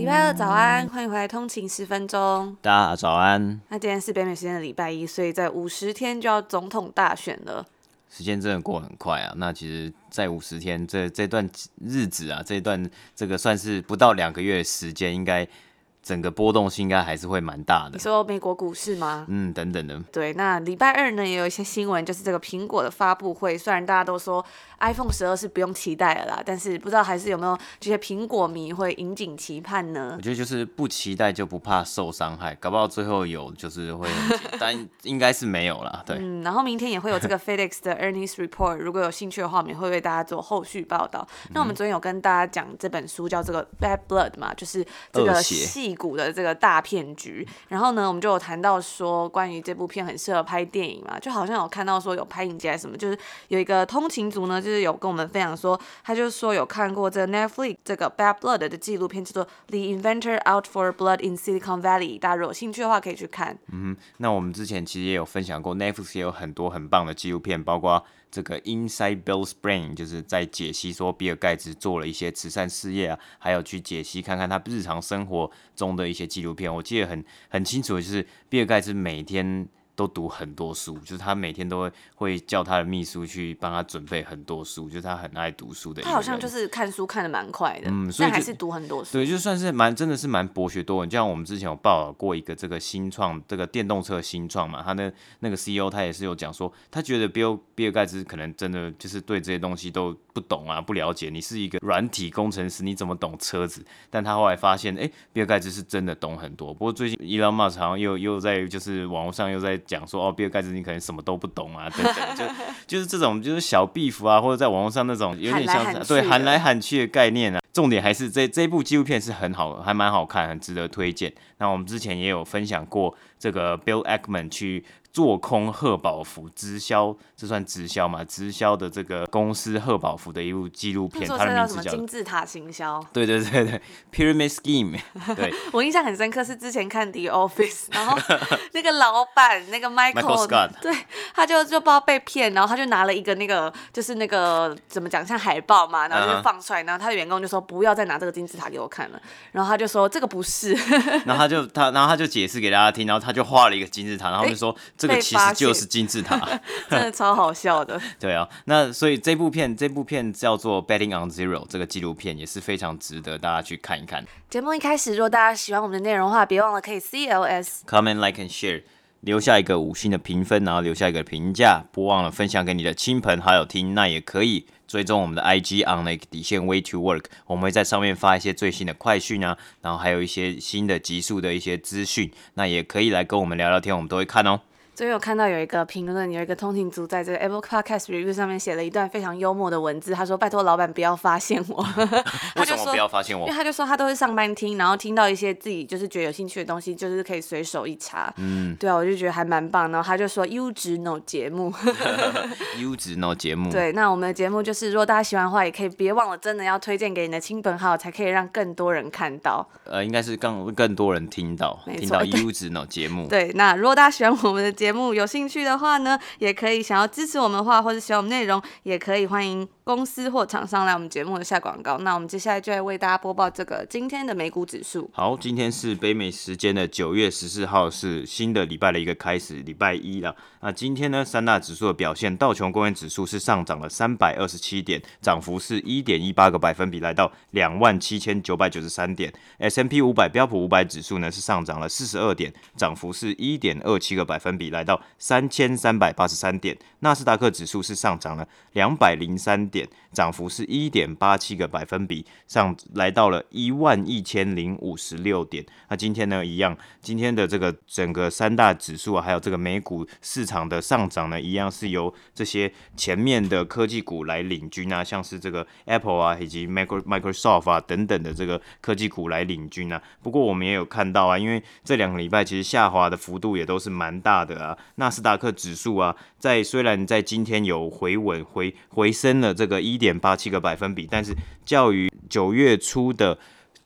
礼拜二早安，欢迎回来通勤十分钟。大家早安。那今天是北美时间的礼拜一，所以在五十天就要总统大选了。时间真的过很快啊！那其实，在五十天这这段日子啊，这段这个算是不到两个月的时间，应该。整个波动性应该还是会蛮大的。你说美国股市吗？嗯，等等的。对，那礼拜二呢也有一些新闻，就是这个苹果的发布会。虽然大家都说 iPhone 十二是不用期待了啦，但是不知道还是有没有这些苹果迷会引颈期盼呢？我觉得就是不期待就不怕受伤害，搞不好最后有就是会，但应该是没有啦。对，嗯，然后明天也会有这个 FedEx 的 Earnings Report，如果有兴趣的话，我们也会为大家做后续报道。那我们昨天有跟大家讲这本书叫这个 Bad Blood 嘛，就是这个细。股的这个大骗局，然后呢，我们就有谈到说，关于这部片很适合拍电影嘛，就好像有看到说有拍影节什么，就是有一个通勤族呢，就是有跟我们分享说，他就是说有看过这 Netflix 这个 Bad Blood 的纪录片，叫做 The Inventor Out for Blood in Silicon Valley，大家如果有兴趣的话可以去看。嗯，那我们之前其实也有分享过，Netflix 也有很多很棒的纪录片，包括。这个 Inside Bill's Brain 就是在解析说比尔盖茨做了一些慈善事业啊，还有去解析看看他日常生活中的一些纪录片。我记得很很清楚就是比尔盖茨每天。都读很多书，就是他每天都会会叫他的秘书去帮他准备很多书，就是他很爱读书的。他好像就是看书看得蛮快的，嗯，所以还是读很多书。对，就算是蛮真的是蛮博学多闻。就像我们之前有报道过一个这个新创这个电动车新创嘛，他那那个 CEO 他也是有讲说，他觉得比尔比尔盖茨可能真的就是对这些东西都不懂啊，不了解。你是一个软体工程师，你怎么懂车子？但他后来发现，哎、欸，比尔盖茨是真的懂很多。不过最近伊朗马斯克好像又又在就是网络上又在。讲说哦，比尔盖茨你可能什么都不懂啊，等等，就就是这种就是小 beef 啊，或者在网络上那种有点像对喊来喊去的概念啊。重点还是这这部纪录片是很好，还蛮好看，很值得推荐。那我们之前也有分享过这个 Bill Ackman 去。做空贺宝福直销，这算直销吗？直销的这个公司贺宝福的一部纪录片，它的名字叫金字塔行销。对对对对，Pyramid Scheme。对，我印象很深刻，是之前看 The Office，然后 那个老板那个 Michael, Michael Scott，对，他就就不知道被骗，然后他就拿了一个那个就是那个怎么讲，像海报嘛，然后就放出来，然后他的员工就说不要再拿这个金字塔给我看了，然后他就说这个不是，然后他就他然后他就解释给大家听，然后他就画了一个金字塔，然后就说。欸这个其实就是金字塔，真的超好笑的。对啊，那所以这部片，这部片叫做《Betting on Zero》，这个纪录片也是非常值得大家去看一看。节目一开始，如果大家喜欢我们的内容的话，别忘了可以 CLS comment like and share，留下一个五星的评分，然后留下一个评价，不忘了分享给你的亲朋好友听。那也可以。追踪我们的 IG on 那个底线 Way to Work，我们会在上面发一些最新的快讯啊，然后还有一些新的集数的一些资讯，那也可以来跟我们聊聊天，我们都会看哦。所以我看到有一个评论，有一个通勤族在这个 Apple Podcast Review 上面写了一段非常幽默的文字。他说：“拜托老板不要发现我。”为什么不要发现我？因为他就说他都是上班听，然后听到一些自己就是觉得有兴趣的东西，就是可以随手一查。嗯，对啊，我就觉得还蛮棒。然后他就说优质 no 节目，优质 no 节目。对，那我们的节目就是，如果大家喜欢的话，也可以别忘了真的要推荐给你的亲朋好友，才可以让更多人看到。呃，应该是更更多人听到，听到优质 no 节目。对，那如果大家喜欢我们的节目，有兴趣的。话呢，也可以想要支持我们的话，或者喜欢我们内容，也可以欢迎公司或厂商来我们节目的下广告。那我们接下来就来为大家播报这个今天的美股指数。好，今天是北美时间的九月十四号，是新的礼拜的一个开始，礼拜一了。那今天呢，三大指数的表现，道琼工业指数是上涨了三百二十七点，涨幅是一点一八个百分比，来到两万七千九百九十三点。S M P 五百标普五百指数呢是上涨了四十二点，涨幅是一点二七个百分比，来到三。千三百八十三点，纳斯达克指数是上涨了两百零三点。点，涨幅是一点八七个百分比，上来到了一万一千零五十六点。那今天呢，一样，今天的这个整个三大指数啊，还有这个美股市场的上涨呢，一样是由这些前面的科技股来领军啊，像是这个 Apple 啊，以及 Microsoft 啊等等的这个科技股来领军啊。不过我们也有看到啊，因为这两个礼拜其实下滑的幅度也都是蛮大的啊。纳斯达克指数啊，在虽然在今天有回稳回回升了这个一点八七个百分比，但是较于九月初的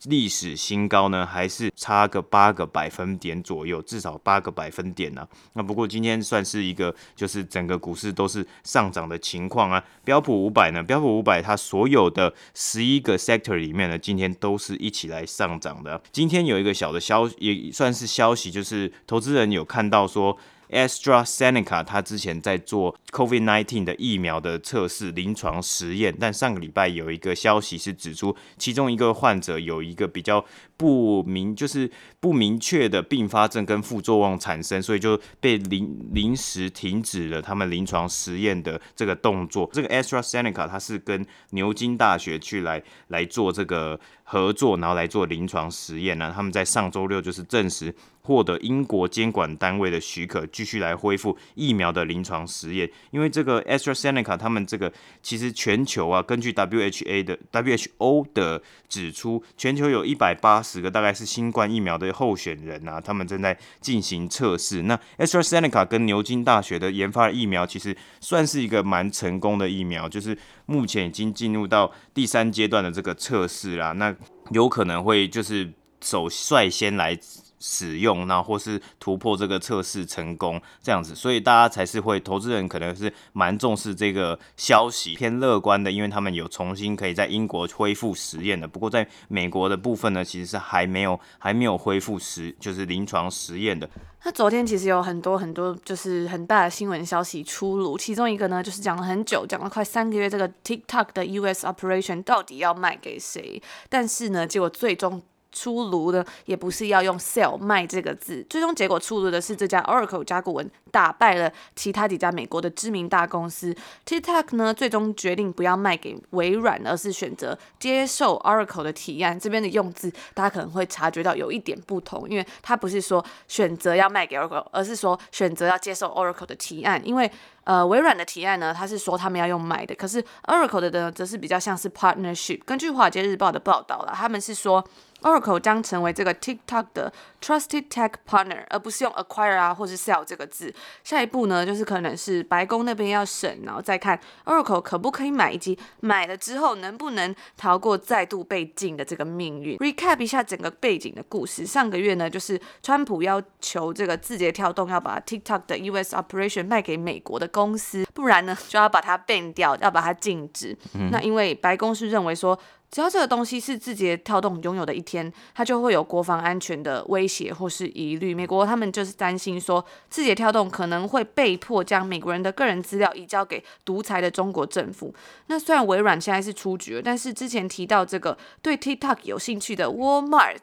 历史新高呢，还是差个八个百分点左右，至少八个百分点呢、那不过今天算是一个，就是整个股市都是上涨的情况啊。标普五百呢，标普五百它所有的十一个 sector 里面呢，今天都是一起来上涨的。今天有一个小的消，也算是消息，就是投资人有看到说。AstraZeneca，他之前在做 COVID-19 的疫苗的测试临床实验，但上个礼拜有一个消息是指出，其中一个患者有一个比较不明，就是不明确的并发症跟副作用产生，所以就被临临时停止了他们临床实验的这个动作。这个 AstraZeneca，它是跟牛津大学去来来做这个合作，然后来做临床实验呢。他们在上周六就是证实。获得英国监管单位的许可，继续来恢复疫苗的临床实验。因为这个 AstraZeneca 他们这个其实全球啊，根据 WHA 的 WHO 的指出，全球有一百八十个大概是新冠疫苗的候选人啊，他们正在进行测试。那 AstraZeneca 跟牛津大学的研发疫苗，其实算是一个蛮成功的疫苗，就是目前已经进入到第三阶段的这个测试啦。那有可能会就是首率先来。使用，那或是突破这个测试成功这样子，所以大家才是会，投资人可能是蛮重视这个消息，偏乐观的，因为他们有重新可以在英国恢复实验的。不过在美国的部分呢，其实是还没有还没有恢复实，就是临床实验的。那昨天其实有很多很多就是很大的新闻消息出炉，其中一个呢就是讲了很久，讲了快三个月，这个 TikTok 的 US operation 到底要卖给谁？但是呢，结果最终。出炉的也不是要用 sell 卖这个字，最终结果出炉的是这家 Oracle 甲骨文打败了其他几家美国的知名大公司。TikTok 呢，最终决定不要卖给微软，而是选择接受 Oracle 的提案。这边的用字大家可能会察觉到有一点不同，因为它不是说选择要卖给 Oracle，而是说选择要接受 Oracle 的提案。因为呃，微软的提案呢，它是说他们要用买的，可是 Oracle 的呢，则是比较像是 partnership。根据华尔街日报的报道了，他们是说 Oracle 将成为这个 TikTok 的 trusted tech partner，而不是用 acquire 啊或是 sell 这个字。下一步呢，就是可能是白宫那边要审，然后再看 Oracle 可不可以买，以及买了之后能不能逃过再度被禁的这个命运。Recap 一下整个背景的故事，上个月呢，就是川普要求这个字节跳动要把 TikTok 的 US operation 卖给美国的。公司，不然呢就要把它 ban 掉，要把它禁止。嗯。那因为白宫是认为说，只要这个东西是字节跳动拥有的一天，它就会有国防安全的威胁或是疑虑。美国他们就是担心说，字节跳动可能会被迫将美国人的个人资料移交给独裁的中国政府。那虽然微软现在是出局了，但是之前提到这个对 TikTok 有兴趣的 Walmart，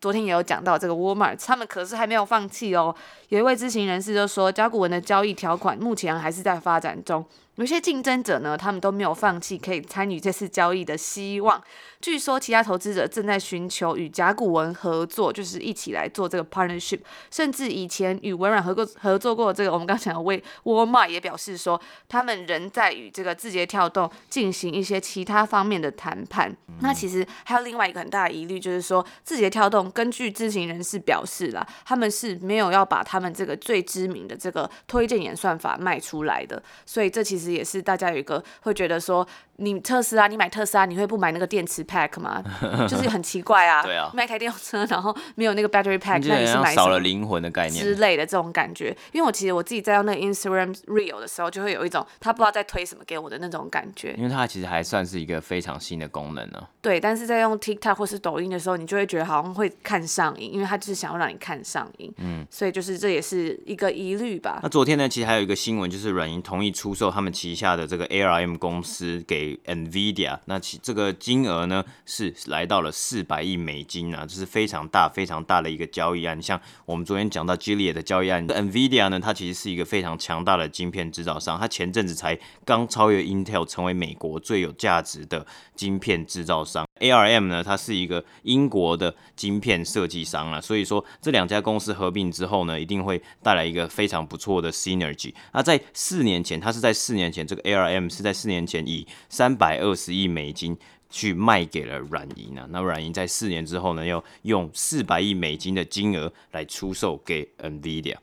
昨天也有讲到这个 Walmart，他们可是还没有放弃哦。有一位知情人士就说，甲骨文的交易条款目前还是在发展中。有些竞争者呢，他们都没有放弃可以参与这次交易的希望。据说其他投资者正在寻求与甲骨文合作，就是一起来做这个 partnership。甚至以前与微软合作合作过这个，我们刚才讲的为沃尔玛也表示说，他们仍在与这个字节跳动进行一些其他方面的谈判。那其实还有另外一个很大的疑虑，就是说字节跳动根据知情人士表示啦，他们是没有要把他们这个最知名的这个推荐演算法卖出来的。所以这其实也是大家有一个会觉得说。你特斯拉，你买特斯拉，你会不买那个电池 pack 吗？就是很奇怪啊。对啊。买台电动车，然后没有那个 battery pack，那你是买少了灵魂的概念之类的这种感觉。因为我其实我自己在用那个 Instagram Reel 的时候，就会有一种他不知道在推什么给我的那种感觉。因为它其实还算是一个非常新的功能呢、啊。对，但是在用 TikTok 或是抖音的时候，你就会觉得好像会看上瘾，因为他就是想要让你看上瘾。嗯。所以就是这也是一个疑虑吧。那昨天呢，其实还有一个新闻，就是软银同意出售他们旗下的这个 ARM 公司给。给 NVIDIA，那其这个金额呢是来到了四百亿美金啊，这是非常大非常大的一个交易案。像我们昨天讲到 Gilead 的交易案，NVIDIA 呢，它其实是一个非常强大的晶片制造商，它前阵子才刚超越 Intel，成为美国最有价值的晶片制造商。ARM 呢，它是一个英国的晶片设计商啊，所以说这两家公司合并之后呢，一定会带来一个非常不错的 synergy。那在四年前，它是在四年前，这个 ARM 是在四年前以三百二十亿美金去卖给了软银啊，那软银在四年之后呢，要用四百亿美金的金额来出售给 NVIDIA。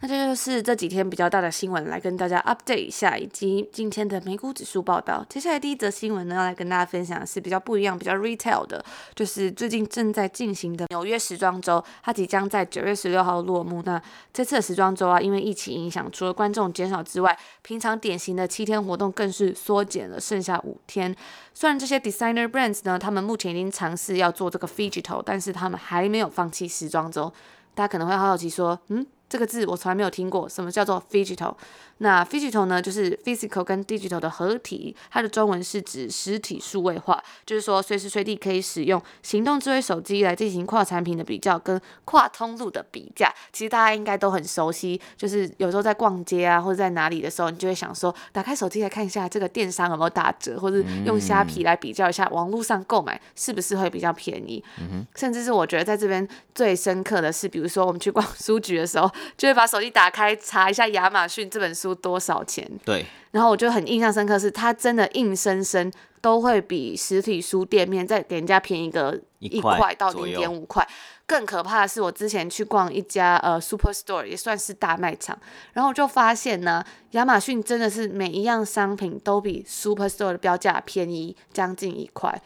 那这就是这几天比较大的新闻，来跟大家 update 一下，以及今天的美股指数报道。接下来第一则新闻呢，要来跟大家分享的是比较不一样、比较 retail 的，就是最近正在进行的纽约时装周，它即将在九月十六号落幕。那这次的时装周啊，因为疫情影响，除了观众减少之外，平常典型的七天活动更是缩减了，剩下五天。虽然这些 designer brands 呢，他们目前已经尝试要做这个 phygital，但是他们还没有放弃时装周。大家可能会好奇说，嗯？这个字我从来没有听过，什么叫做 “digital”？那 physical 呢，就是 physical 跟 digital 的合体，它的中文是指实体数位化，就是说随时随地可以使用行动智慧手机来进行跨产品的比较跟跨通路的比价。其实大家应该都很熟悉，就是有时候在逛街啊或者在哪里的时候，你就会想说，打开手机来看一下这个电商有没有打折，或者用虾皮来比较一下网络上购买是不是会比较便宜。嗯、甚至是我觉得在这边最深刻的是，比如说我们去逛 书局的时候，就会把手机打开查一下亚马逊这本书。多少钱？对，然后我就很印象深刻，是它真的硬生生都会比实体书店面再给人家便宜个一块到零点五块。更可怕的是，我之前去逛一家呃 Superstore，也算是大卖场，然后我就发现呢，亚马逊真的是每一样商品都比 Superstore 的标价便宜将近一块。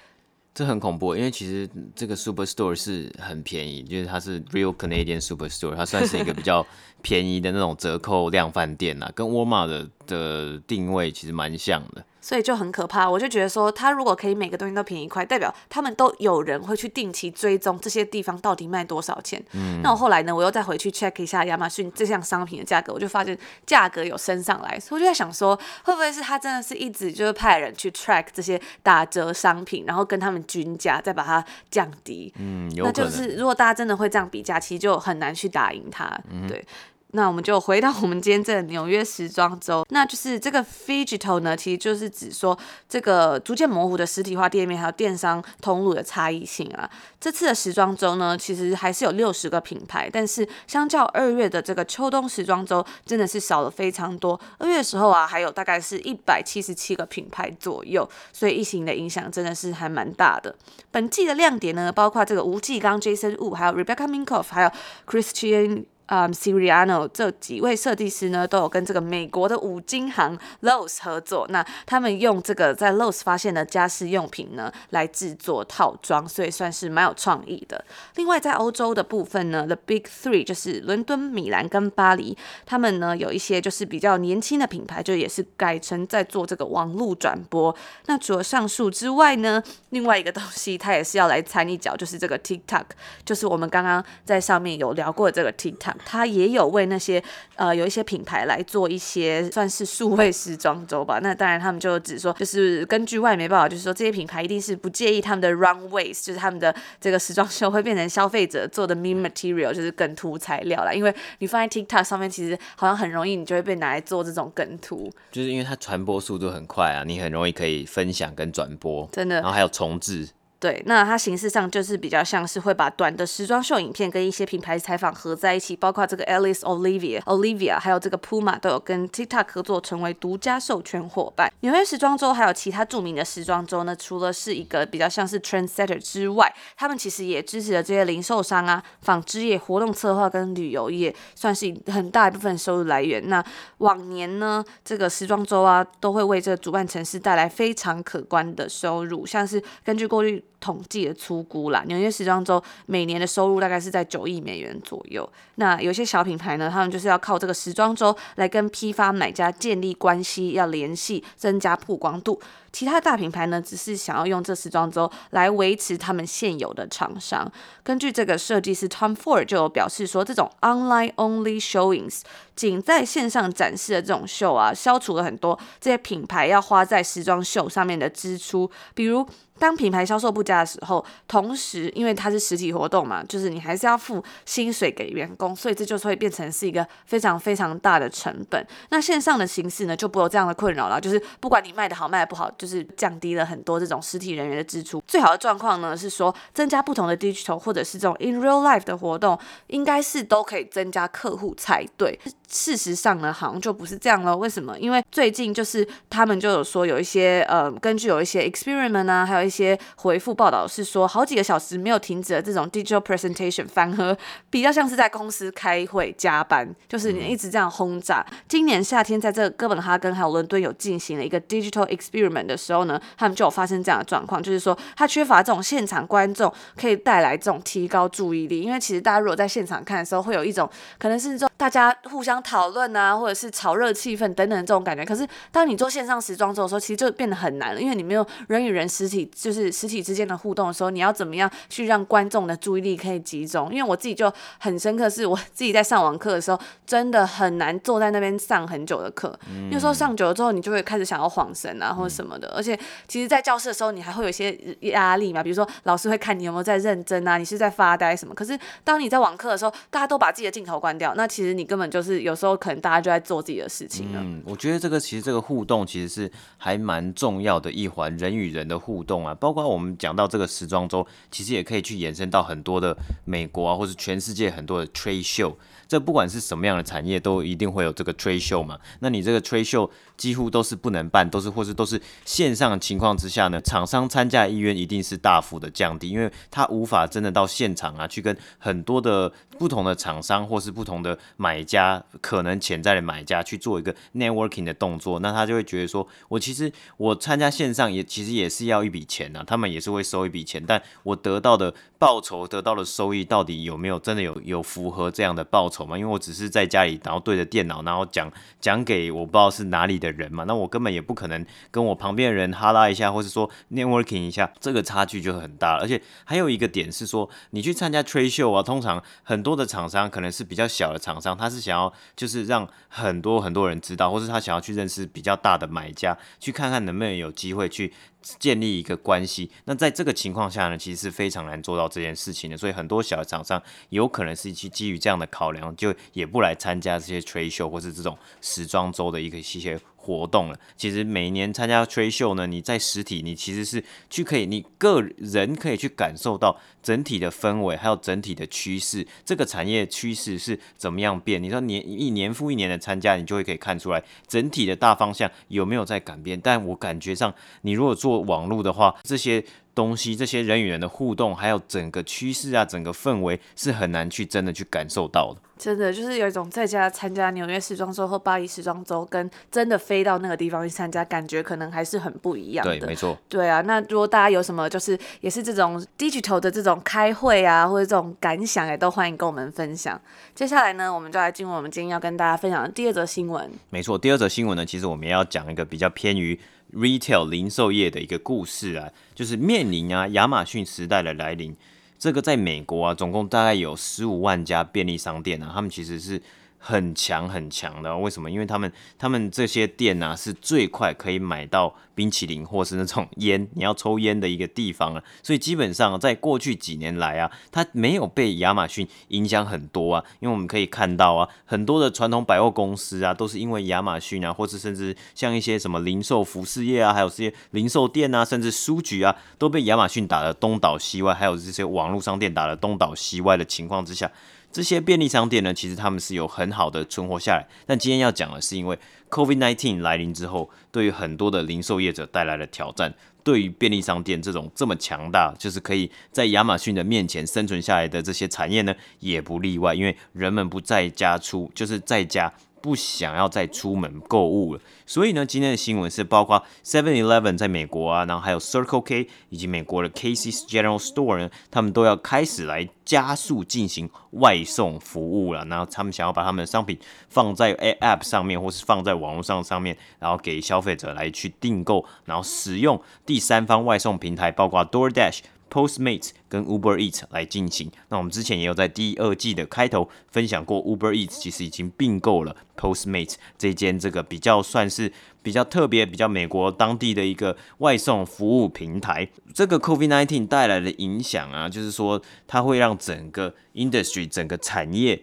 这很恐怖，因为其实这个 Superstore 是很便宜，就是它是 Real Canadian Superstore，它算是一个比较 便宜的那种折扣量饭店呐，跟沃尔玛的的定位其实蛮像的。所以就很可怕，我就觉得说，他如果可以每个东西都便宜一块，代表他们都有人会去定期追踪这些地方到底卖多少钱。嗯，那我后来呢，我又再回去 check 一下亚马逊这项商品的价格，我就发现价格有升上来，所以我就在想说，会不会是他真的是一直就是派人去 track 这些打折商品，然后跟他们均价，再把它降低。嗯。那就是如果大家真的会这样比价，其实就很难去打赢他。嗯，对。那我们就回到我们今天这个纽约时装周，那就是这个 phygital 呢，其实就是指说这个逐渐模糊的实体化店面还有电商通路的差异性啊。这次的时装周呢，其实还是有六十个品牌，但是相较二月的这个秋冬时装周，真的是少了非常多。二月的时候啊，还有大概是一百七十七个品牌左右，所以疫情的影响真的是还蛮大的。本季的亮点呢，包括这个吴继刚、Jason Wu，还有 Rebecca Minkoff，还有 Christian。嗯、s i r i a n o 这几位设计师呢，都有跟这个美国的五金行 Lowe's 合作。那他们用这个在 Lowe's 发现的家饰用品呢，来制作套装，所以算是蛮有创意的。另外，在欧洲的部分呢，The Big Three 就是伦敦、米兰跟巴黎，他们呢有一些就是比较年轻的品牌，就也是改成在做这个网络转播。那除了上述之外呢，另外一个东西它也是要来掺一脚，就是这个 TikTok，就是我们刚刚在上面有聊过这个 TikTok。他也有为那些呃有一些品牌来做一些算是数位时装周吧。那当然他们就只说，就是根据外媒报道，就是说这些品牌一定是不介意他们的 runways，就是他们的这个时装秀会变成消费者做的 meme material，就是梗图材料啦。因为你放在 TikTok 上面，其实好像很容易，你就会被拿来做这种梗图。就是因为它传播速度很快啊，你很容易可以分享跟转播，真的。然后还有重制。对，那它形式上就是比较像是会把短的时装秀影片跟一些品牌采访合在一起，包括这个 Alice Olivia、Olivia，还有这个 Puma 都有跟 TikTok 合作，成为独家授权伙伴。纽约时装周还有其他著名的时装周呢，除了是一个比较像是 trendsetter 之外，他们其实也支持了这些零售商啊、纺织业、活动策划跟旅游业，算是很大一部分收入来源。那往年呢，这个时装周啊，都会为这个主办城市带来非常可观的收入，像是根据过去。统计的粗估啦，纽约时装周每年的收入大概是在九亿美元左右。那有些小品牌呢，他们就是要靠这个时装周来跟批发买家建立关系，要联系，增加曝光度。其他大品牌呢，只是想要用这时装周来维持他们现有的厂商。根据这个设计师 Tom Ford 就有表示说，这种 online only showings 仅在线上展示的这种秀啊，消除了很多这些品牌要花在时装秀上面的支出，比如。当品牌销售不佳的时候，同时因为它是实体活动嘛，就是你还是要付薪水给员工，所以这就是会变成是一个非常非常大的成本。那线上的形式呢，就不有这样的困扰了，就是不管你卖得好卖得不好，就是降低了很多这种实体人员的支出。最好的状况呢是说，增加不同的 digital 或者是这种 in real life 的活动，应该是都可以增加客户才对。事实上呢，好像就不是这样了。为什么？因为最近就是他们就有说有一些呃，根据有一些 experiment 啊，还有一些回复报道是说，好几个小时没有停止的这种 digital presentation，反而比较像是在公司开会加班，就是你一直这样轰炸。今年夏天在这个哥本哈根还有伦敦有进行了一个 digital experiment 的时候呢，他们就有发生这样的状况，就是说他缺乏这种现场观众可以带来这种提高注意力。因为其实大家如果在现场看的时候，会有一种可能是这种大家互相。讨论啊，或者是炒热气氛等等这种感觉。可是当你做线上时装周的时候，其实就变得很难了，因为你没有人与人实体，就是实体之间的互动的时候，你要怎么样去让观众的注意力可以集中？因为我自己就很深刻，是我自己在上网课的时候，真的很难坐在那边上很久的课。有时候上久了之后，你就会开始想要晃神啊，或者什么的。而且其实，在教室的时候，你还会有一些压力嘛，比如说老师会看你有没有在认真啊，你是在发呆什么。可是当你在网课的时候，大家都把自己的镜头关掉，那其实你根本就是有时候可能大家就在做自己的事情了。嗯，我觉得这个其实这个互动其实是还蛮重要的一环，人与人的互动啊，包括我们讲到这个时装周，其实也可以去延伸到很多的美国啊，或是全世界很多的 trade show。这不管是什么样的产业，都一定会有这个 trade show 嘛。那你这个 trade show 几乎都是不能办，都是或是都是线上情况之下呢，厂商参加意愿一定是大幅的降低，因为他无法真的到现场啊，去跟很多的不同的厂商或是不同的买家，可能潜在的买家去做一个 networking 的动作，那他就会觉得说，我其实我参加线上也其实也是要一笔钱啊，他们也是会收一笔钱，但我得到的报酬、得到的收益到底有没有真的有有符合这样的报酬？因为我只是在家里，然后对着电脑，然后讲讲给我不知道是哪里的人嘛，那我根本也不可能跟我旁边的人哈拉一下，或是说 networking 一下，这个差距就很大。而且还有一个点是说，你去参加 trade show 啊，通常很多的厂商可能是比较小的厂商，他是想要就是让很多很多人知道，或是他想要去认识比较大的买家，去看看能不能有机会去。建立一个关系，那在这个情况下呢，其实是非常难做到这件事情的。所以很多小的厂商有可能是去基于这样的考量，就也不来参加这些 trade show 或是这种时装周的一个一些。活动了，其实每年参加吹秀呢，你在实体，你其实是去可以，你个人可以去感受到整体的氛围，还有整体的趋势，这个产业趋势是怎么样变？你说年一年复一年的参加，你就会可以看出来整体的大方向有没有在改变。但我感觉上，你如果做网络的话，这些。东西，这些人与人的互动，还有整个趋势啊，整个氛围是很难去真的去感受到的。真的就是有一种在家参加纽约时装周或巴黎时装周，跟真的飞到那个地方去参加，感觉可能还是很不一样的。对，没错。对啊，那如果大家有什么就是也是这种 digital 的这种开会啊，或者这种感想，也都欢迎跟我们分享。接下来呢，我们就来进入我们今天要跟大家分享的第二则新闻。没错，第二则新闻呢，其实我们也要讲一个比较偏于。Retail 零售业的一个故事啊，就是面临啊亚马逊时代的来临。这个在美国啊，总共大概有十五万家便利商店啊，他们其实是。很强很强的，为什么？因为他们他们这些店呢、啊，是最快可以买到冰淇淋或是那种烟，你要抽烟的一个地方啊。所以基本上在过去几年来啊，它没有被亚马逊影响很多啊。因为我们可以看到啊，很多的传统百货公司啊，都是因为亚马逊啊，或是甚至像一些什么零售服饰业啊，还有这些零售店啊，甚至书局啊，都被亚马逊打得东倒西歪，还有这些网络商店打得东倒西歪的情况之下。这些便利商店呢，其实他们是有很好的存活下来。但今天要讲的是，因为 COVID-19 来临之后，对于很多的零售业者带来的挑战。对于便利商店这种这么强大，就是可以在亚马逊的面前生存下来的这些产业呢，也不例外。因为人们不在家出，就是在家不想要再出门购物了。所以呢，今天的新闻是包括 Seven Eleven 在美国啊，然后还有 Circle K 以及美国的 Casey's General Store 呢，他们都要开始来加速进行外送服务了。然后他们想要把他们的商品放在 App 上面，或是放在网络上上面，然后给消费者来去订购，然后使用第三方外送平台，包括 DoorDash。Postmates 跟 Uber Eats 来进行。那我们之前也有在第二季的开头分享过，Uber Eats 其实已经并购了 Postmates 这间这个比较算是比较特别、比较美国当地的一个外送服务平台。这个 COVID-19 带来的影响啊，就是说它会让整个 industry 整个产业。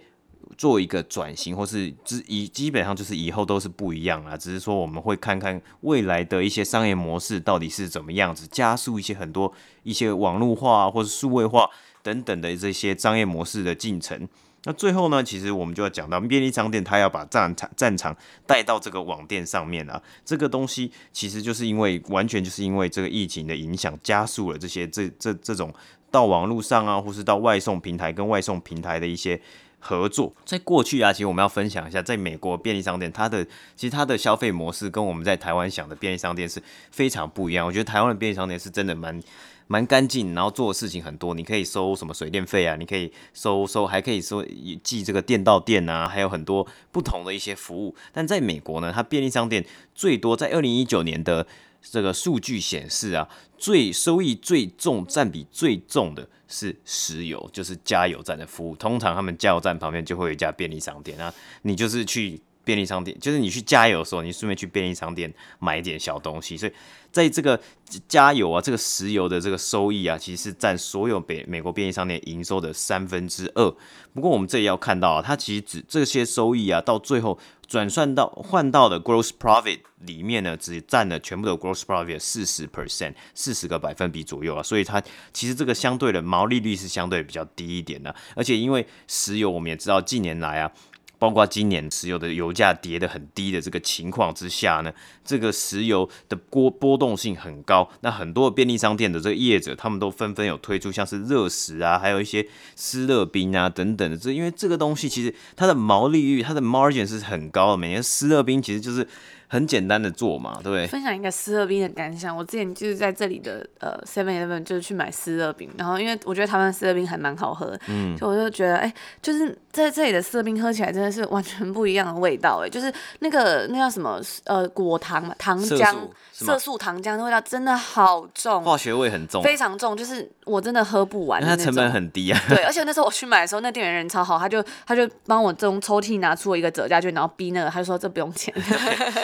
做一个转型，或是之以基本上就是以后都是不一样啦。只是说我们会看看未来的一些商业模式到底是怎么样子，加速一些很多一些网络化或是数位化等等的这些商业模式的进程。那最后呢，其实我们就要讲到便利商店，它要把战场战场带到这个网店上面啊。这个东西其实就是因为完全就是因为这个疫情的影响，加速了这些这这这种到网络上啊，或是到外送平台跟外送平台的一些。合作，在过去啊，其实我们要分享一下，在美国便利商店，它的其实它的消费模式跟我们在台湾想的便利商店是非常不一样。我觉得台湾的便利商店是真的蛮蛮干净，然后做的事情很多，你可以收什么水电费啊，你可以收收，还可以收寄这个电到店啊，还有很多不同的一些服务。但在美国呢，它便利商店最多在二零一九年的这个数据显示啊，最收益最重、占比最重的。是石油，就是加油站的服务。通常他们加油站旁边就会有一家便利商店那，你就是去便利商店，就是你去加油的时候，你顺便去便利商店买一点小东西。所以在这个加油啊，这个石油的这个收益啊，其实是占所有北美国便利商店营收的三分之二。不过我们这里要看到啊，它其实只这些收益啊，到最后。转算到换到的 gross profit 里面呢，只占了全部的 gross profit 四十 percent，四十个百分比左右啊，所以它其实这个相对的毛利率是相对比较低一点的，而且因为石油，我们也知道近年来啊。包括今年石油的油价跌得很低的这个情况之下呢，这个石油的波波动性很高。那很多便利商店的这个业者，他们都纷纷有推出像是热食啊，还有一些湿热冰啊等等的。这因为这个东西其实它的毛利率、它的 margin 是很高的。每年湿热冰其实就是。很简单的做嘛，对不对？分享一个思乐冰的感想。我之前就是在这里的呃 Seven Eleven 就是去买思乐冰，然后因为我觉得台湾思乐冰还蛮好喝，嗯，所以我就觉得哎、欸，就是在这里的思乐冰喝起来真的是完全不一样的味道，哎，就是那个那叫什么呃果糖嘛，糖浆。色素糖浆的味道真的好重，化学味很重，非常重，就是我真的喝不完。它成本很低啊。对，而且那时候我去买的时候，那店员人超好，他就他就帮我从抽屉拿出了一个折价券，然后逼那个，他就说这不用钱，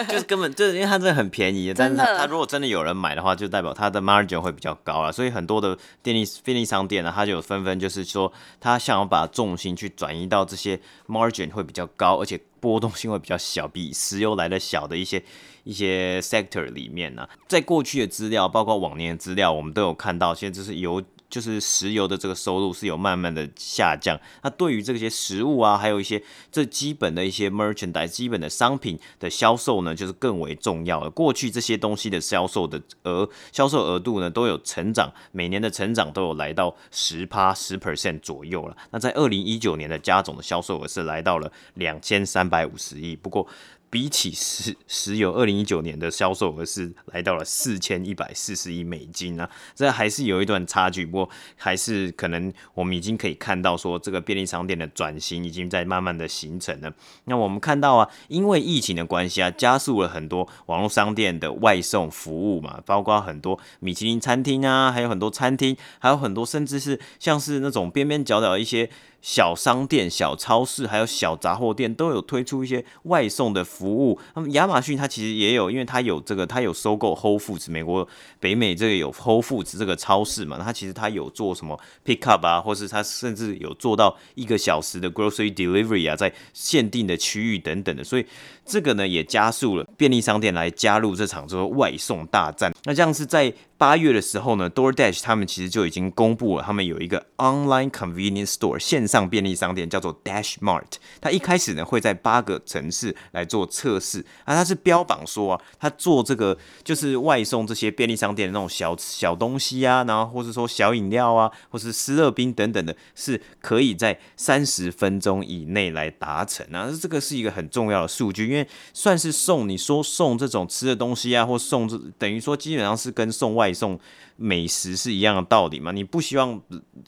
就是根本就是因为它真的很便宜，但是他，他如果真的有人买的话，就代表它的 margin 会比较高啊。所以很多的便利便利商店呢，他就有纷纷就是说，他想要把重心去转移到这些 margin 会比较高，而且波动性会比较小，比石油来的小的一些。一些 sector 里面呢、啊，在过去的资料，包括往年的资料，我们都有看到，现在就是油，就是石油的这个收入是有慢慢的下降。那对于这些食物啊，还有一些这基本的一些 merchandise 基本的商品的销售呢，就是更为重要了。过去这些东西的销售的额，销售额度呢，都有成长，每年的成长都有来到十趴十 percent 左右了。那在二零一九年的加总的销售额是来到了两千三百五十亿，不过。比起石石油，二零一九年的销售额是来到了四千一百四十亿美金啊，这还是有一段差距，不过还是可能我们已经可以看到说，这个便利商店的转型已经在慢慢的形成了。那我们看到啊，因为疫情的关系啊，加速了很多网络商店的外送服务嘛，包括很多米其林餐厅啊，还有很多餐厅，还有很多甚至是像是那种边边角角一些。小商店、小超市，还有小杂货店都有推出一些外送的服务。那么亚马逊它其实也有，因为它有这个，它有收购 Whole Foods，美国北美这个有 Whole Foods 这个超市嘛，它其实它有做什么 Pick Up 啊，或是它甚至有做到一个小时的 Grocery Delivery 啊，在限定的区域等等的，所以这个呢也加速了便利商店来加入这场这个外送大战。那这样是在。八月的时候呢，DoorDash 他们其实就已经公布了，他们有一个 online convenience store 线上便利商店，叫做 Dash Mart。它一开始呢会在八个城市来做测试，啊，它是标榜说啊，它做这个就是外送这些便利商店的那种小小东西啊，然后或是说小饮料啊，或是湿热冰等等的，是可以在三十分钟以内来达成啊。这个是一个很重要的数据，因为算是送你说送这种吃的东西啊，或送这等于说基本上是跟送外送美食是一样的道理嘛，你不希望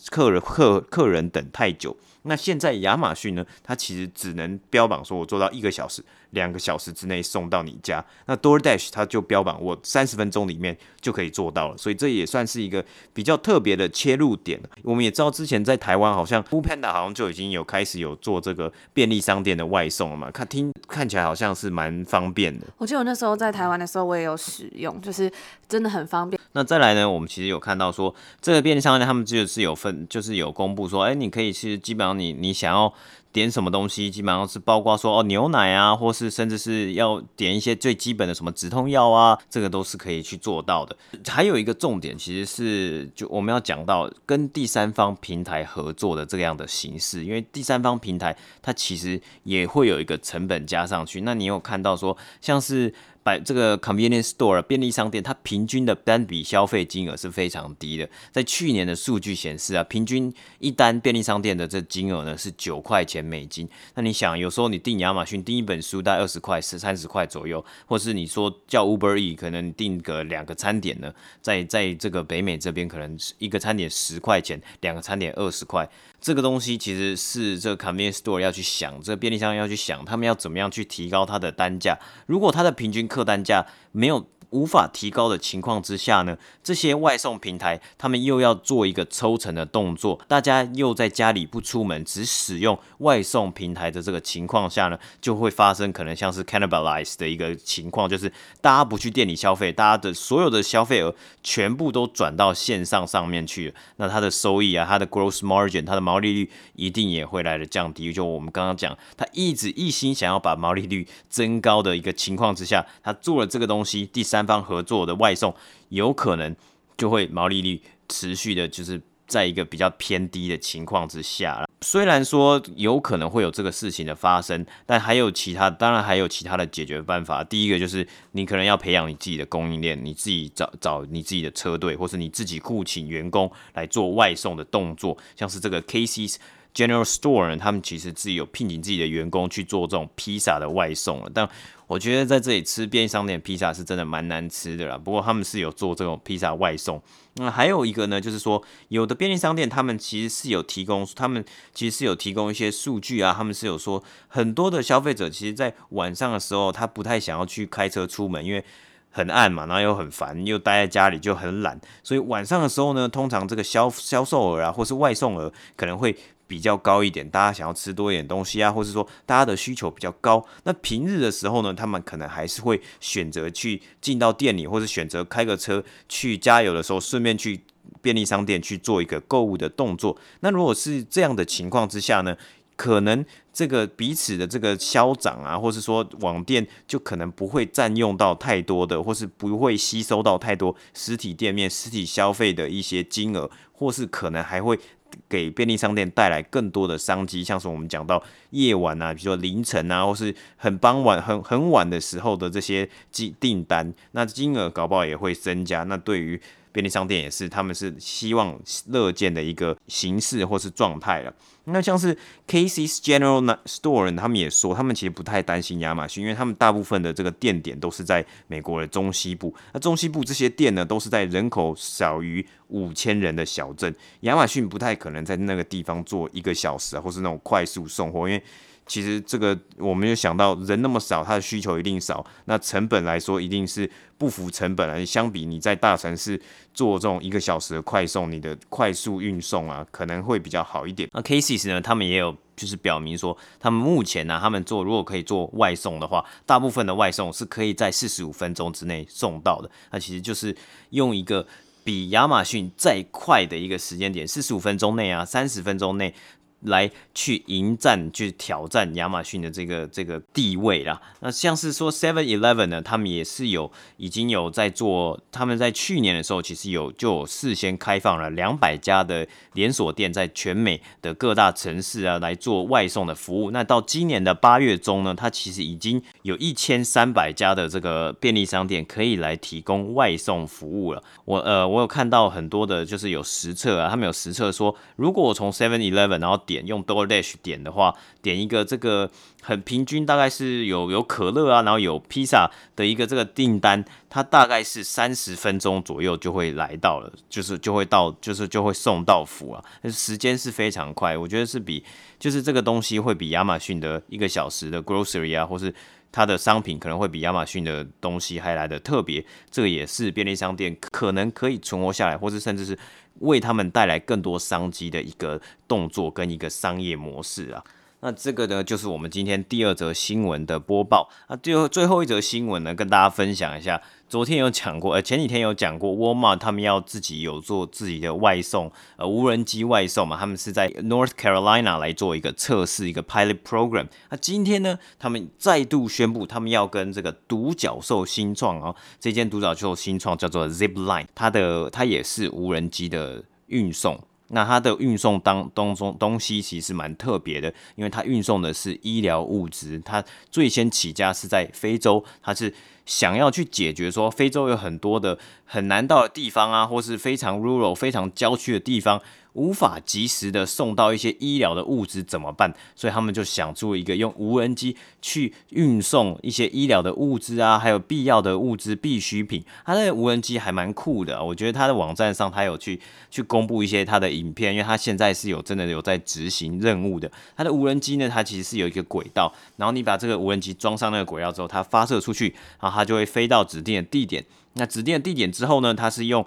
客人客客人等太久。那现在亚马逊呢，它其实只能标榜说我做到一个小时。两个小时之内送到你家，那 DoorDash 它就标榜我三十分钟里面就可以做到了，所以这也算是一个比较特别的切入点。我们也知道之前在台湾好像 Foodpanda 好像就已经有开始有做这个便利商店的外送了嘛，看听看起来好像是蛮方便的。我记得我那时候在台湾的时候我也有使用，就是真的很方便。那再来呢，我们其实有看到说这个便利商店他们就是有分，就是有公布说，哎，你可以其实基本上你你想要。点什么东西，基本上是包括说哦牛奶啊，或是甚至是要点一些最基本的什么止痛药啊，这个都是可以去做到的。还有一个重点，其实是就我们要讲到跟第三方平台合作的这样的形式，因为第三方平台它其实也会有一个成本加上去。那你有看到说像是。把这个 convenience store 便利商店，它平均的单笔消费金额是非常低的。在去年的数据显示啊，平均一单便利商店的这金额呢是九块钱美金。那你想，有时候你订亚马逊订一本书大概二十块、十三十块左右，或是你说叫 Uber E，可能订个两个餐点呢，在在这个北美这边，可能一个餐点十块钱，两个餐点二十块。这个东西其实是这个 convenience store 要去想，这个便利商店要去想，他们要怎么样去提高它的单价。如果它的平均客单价没有无法提高的情况之下呢，这些外送平台他们又要做一个抽成的动作，大家又在家里不出门，只使用外送平台的这个情况下呢，就会发生可能像是 cannibalize 的一个情况，就是大家不去店里消费，大家的所有的消费额全部都转到线上上面去，那它的收益啊，它的 gross margin，它的毛利率一定也会来的降低。就我们刚刚讲，他一直一心想要把毛利率增高的一个情况之下，他做了这个东西，第三。三方合作的外送有可能就会毛利率持续的，就是在一个比较偏低的情况之下。虽然说有可能会有这个事情的发生，但还有其他，当然还有其他的解决办法。第一个就是你可能要培养你自己的供应链，你自己找找你自己的车队，或是你自己雇请员工来做外送的动作，像是这个 case General Store，呢他们其实自己有聘请自己的员工去做这种披萨的外送了，但。我觉得在这里吃便利商店披萨是真的蛮难吃的啦。不过他们是有做这种披萨外送。那还有一个呢，就是说有的便利商店他们其实是有提供，他们其实是有提供一些数据啊。他们是有说很多的消费者其实，在晚上的时候他不太想要去开车出门，因为很暗嘛，然后又很烦，又待在家里就很懒。所以晚上的时候呢，通常这个销销售额啊，或是外送额可能会。比较高一点，大家想要吃多一点东西啊，或是说大家的需求比较高，那平日的时候呢，他们可能还是会选择去进到店里，或是选择开个车去加油的时候，顺便去便利商店去做一个购物的动作。那如果是这样的情况之下呢，可能这个彼此的这个消长啊，或是说网店就可能不会占用到太多的，或是不会吸收到太多实体店面实体消费的一些金额，或是可能还会。给便利商店带来更多的商机，像是我们讲到夜晚啊，比如说凌晨啊，或是很傍晚、很很晚的时候的这些订订单，那金额搞不好也会增加。那对于便利商店也是，他们是希望乐见的一个形式或是状态了。那像是 Casey's General Store，他们也说，他们其实不太担心亚马逊，因为他们大部分的这个店点都是在美国的中西部。那中西部这些店呢，都是在人口少于五千人的小镇，亚马逊不太可能在那个地方做一个小时，或是那种快速送货，因为。其实这个我们就想到人那么少，它的需求一定少，那成本来说一定是不符成本啊。相比你在大城市做这种一个小时的快送，你的快速运送啊可能会比较好一点。那 Cases 呢，他们也有就是表明说，他们目前呢、他们做如果可以做外送的话，大部分的外送是可以在四十五分钟之内送到的。那其实就是用一个比亚马逊再快的一个时间点，四十五分钟内啊，三十分钟内。来去迎战、去挑战亚马逊的这个这个地位啦。那像是说 Seven Eleven 呢，他们也是有已经有在做，他们在去年的时候其实有就事先开放了两百家的连锁店，在全美的各大城市啊来做外送的服务。那到今年的八月中呢，它其实已经有一千三百家的这个便利商店可以来提供外送服务了。我呃，我有看到很多的，就是有实测啊，他们有实测说，如果我从 Seven Eleven 然后点用 DoorDash 点的话，点一个这个很平均，大概是有有可乐啊，然后有披萨的一个这个订单，它大概是三十分钟左右就会来到了，就是就会到，就是就会送到府啊，时间是非常快，我觉得是比就是这个东西会比亚马逊的一个小时的 grocery 啊，或是它的商品可能会比亚马逊的东西还来的特别，这个也是便利商店可能可以存活下来，或是甚至是。为他们带来更多商机的一个动作跟一个商业模式啊，那这个呢，就是我们今天第二则新闻的播报。那最后最后一则新闻呢，跟大家分享一下。昨天有讲过，呃，前几天有讲过，Walmart 他们要自己有做自己的外送，呃，无人机外送嘛，他们是在 North Carolina 来做一个测试，一个 pilot program。那今天呢，他们再度宣布，他们要跟这个独角兽新创哦，这间独角兽新创叫做 Zipline，它的它也是无人机的运送。那它的运送当当中东西其实蛮特别的，因为它运送的是医疗物资。它最先起家是在非洲，它是想要去解决说非洲有很多的很难到的地方啊，或是非常 rural、非常郊区的地方。无法及时的送到一些医疗的物资怎么办？所以他们就想出一个用无人机去运送一些医疗的物资啊，还有必要的物资必需品。它那个无人机还蛮酷的，我觉得它的网站上它有去去公布一些它的影片，因为它现在是有真的有在执行任务的。它的无人机呢，它其实是有一个轨道，然后你把这个无人机装上那个轨道之后，它发射出去，然后它就会飞到指定的地点。那指定的地点之后呢，它是用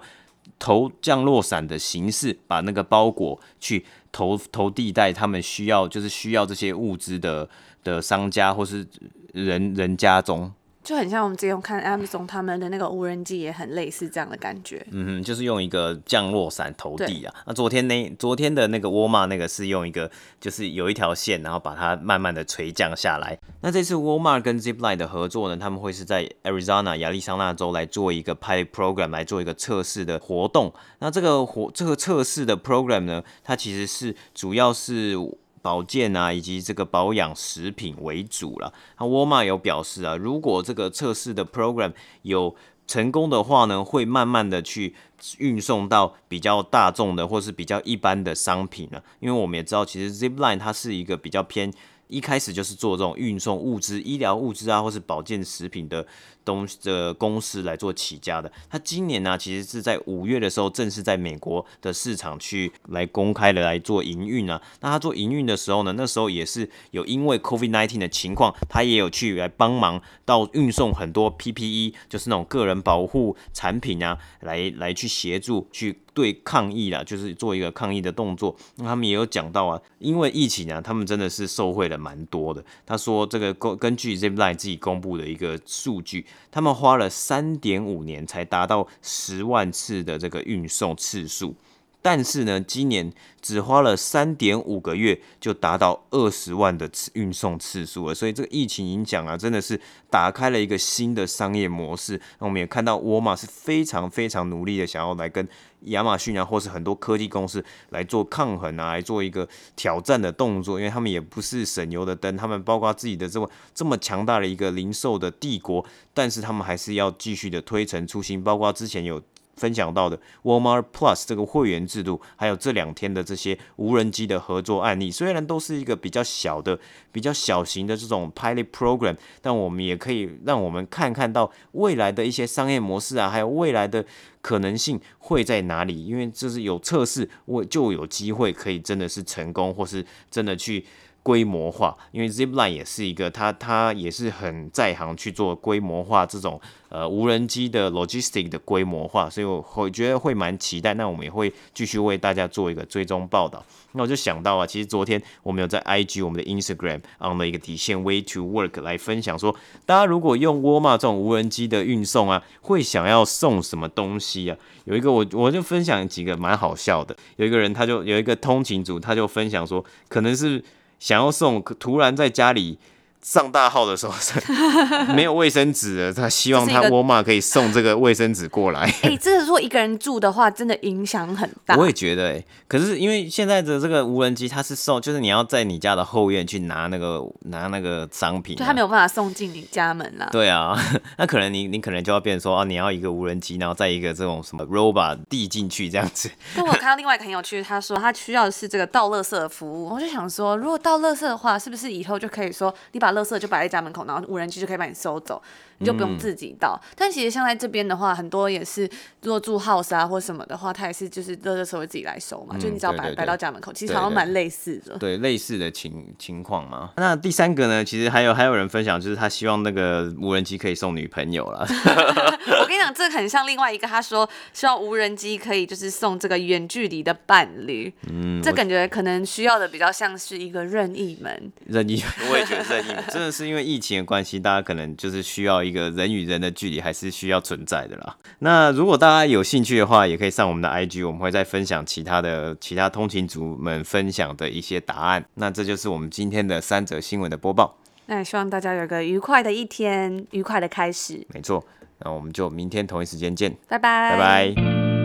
投降落伞的形式，把那个包裹去投投递在他们需要，就是需要这些物资的的商家或是人人家中。就很像我们之前看 Amazon 他们的那个无人机，也很类似这样的感觉。嗯哼，就是用一个降落伞投递啊。那昨天那昨天的那个沃尔玛那个是用一个，就是有一条线，然后把它慢慢的垂降下来。那这次沃尔玛跟 Zipline 的合作呢，他们会是在 Arizona 亚利桑那州来做一个 pilot program，来做一个测试的活动。那这个活这个测试的 program 呢，它其实是主要是。保健啊，以及这个保养食品为主了。那沃尔玛有表示啊，如果这个测试的 program 有成功的话呢，会慢慢的去运送到比较大众的或是比较一般的商品了。因为我们也知道，其实 Zipline 它是一个比较偏。一开始就是做这种运送物资、医疗物资啊，或是保健食品的东西的公司来做起家的。他今年呢、其实是在五月的时候，正式在美国的市场去来公开的来做营运啊。那他做营运的时候呢，那时候也是有因为 COVID-19 的情况，他也有去来帮忙到运送很多 PPE，就是那种个人保护产品啊，来来去协助去。对抗疫啦，就是做一个抗疫的动作。那他们也有讲到啊，因为疫情啊，他们真的是受惠了蛮多的。他说，这个根根据 Zipline 自己公布的一个数据，他们花了三点五年才达到十万次的这个运送次数。但是呢，今年只花了三点五个月就达到二十万的次运送次数了，所以这个疫情影响啊，真的是打开了一个新的商业模式。那我们也看到沃尔玛是非常非常努力的，想要来跟亚马逊啊，或是很多科技公司来做抗衡啊，来做一个挑战的动作，因为他们也不是省油的灯，他们包括自己的这么这么强大的一个零售的帝国，但是他们还是要继续的推陈出新，包括之前有。分享到的 Walmart Plus 这个会员制度，还有这两天的这些无人机的合作案例，虽然都是一个比较小的、比较小型的这种 pilot program，但我们也可以让我们看看到未来的一些商业模式啊，还有未来的可能性会在哪里。因为这是有测试，我就有机会可以真的是成功，或是真的去。规模化，因为 Zipline 也是一个，他他也是很在行去做规模化这种呃无人机的 logistic 的规模化，所以我会觉得会蛮期待。那我们也会继续为大家做一个追踪报道。那我就想到啊，其实昨天我们有在 IG 我们的 Instagram on 的一个底线 Way to Work 来分享说，大家如果用沃尔玛这种无人机的运送啊，会想要送什么东西啊？有一个我我就分享几个蛮好笑的，有一个人他就有一个通勤族，他就分享说，可能是想要送，突然在家里。上大号的时候 没有卫生纸了，他希望 他沃尔玛可以送这个卫生纸过来。哎、欸，这是说一个人住的话，真的影响很大。我也觉得、欸，哎，可是因为现在的这个无人机，它是送，就是你要在你家的后院去拿那个拿那个商品、啊，就它没有办法送进你家门了。对啊，那可能你你可能就要变成说啊，你要一个无人机，然后再一个这种什么 robot 递进去这样子。但我看到另外一个很有趣，他说他需要的是这个倒垃圾的服务，我就想说，如果倒垃圾的话，是不是以后就可以说你把垃圾就摆在家门口，然后无人机就可以把你收走，你就不用自己倒。嗯、但其实像在这边的话，很多也是如果住 house 啊或什么的话，他也是就是垃圾车会自己来收嘛，嗯、就你只要摆摆到家门口，其实好像蛮类似的。对，类似的情情况嘛。那第三个呢，其实还有还有人分享，就是他希望那个无人机可以送女朋友了。我跟你讲，这个很像另外一个，他说希望无人机可以就是送这个远距离的伴侣。嗯，这感觉可能需要的比较像是一个任意门。任意门，我也觉得任意门真的是因为疫情的关系，大家可能就是需要一个人与人的距离还是需要存在的啦。那如果大家有兴趣的话，也可以上我们的 IG，我们会再分享其他的其他通勤族们分享的一些答案。那这就是我们今天的三则新闻的播报。那也希望大家有个愉快的一天，愉快的开始。没错，那我们就明天同一时间见，拜拜，拜拜。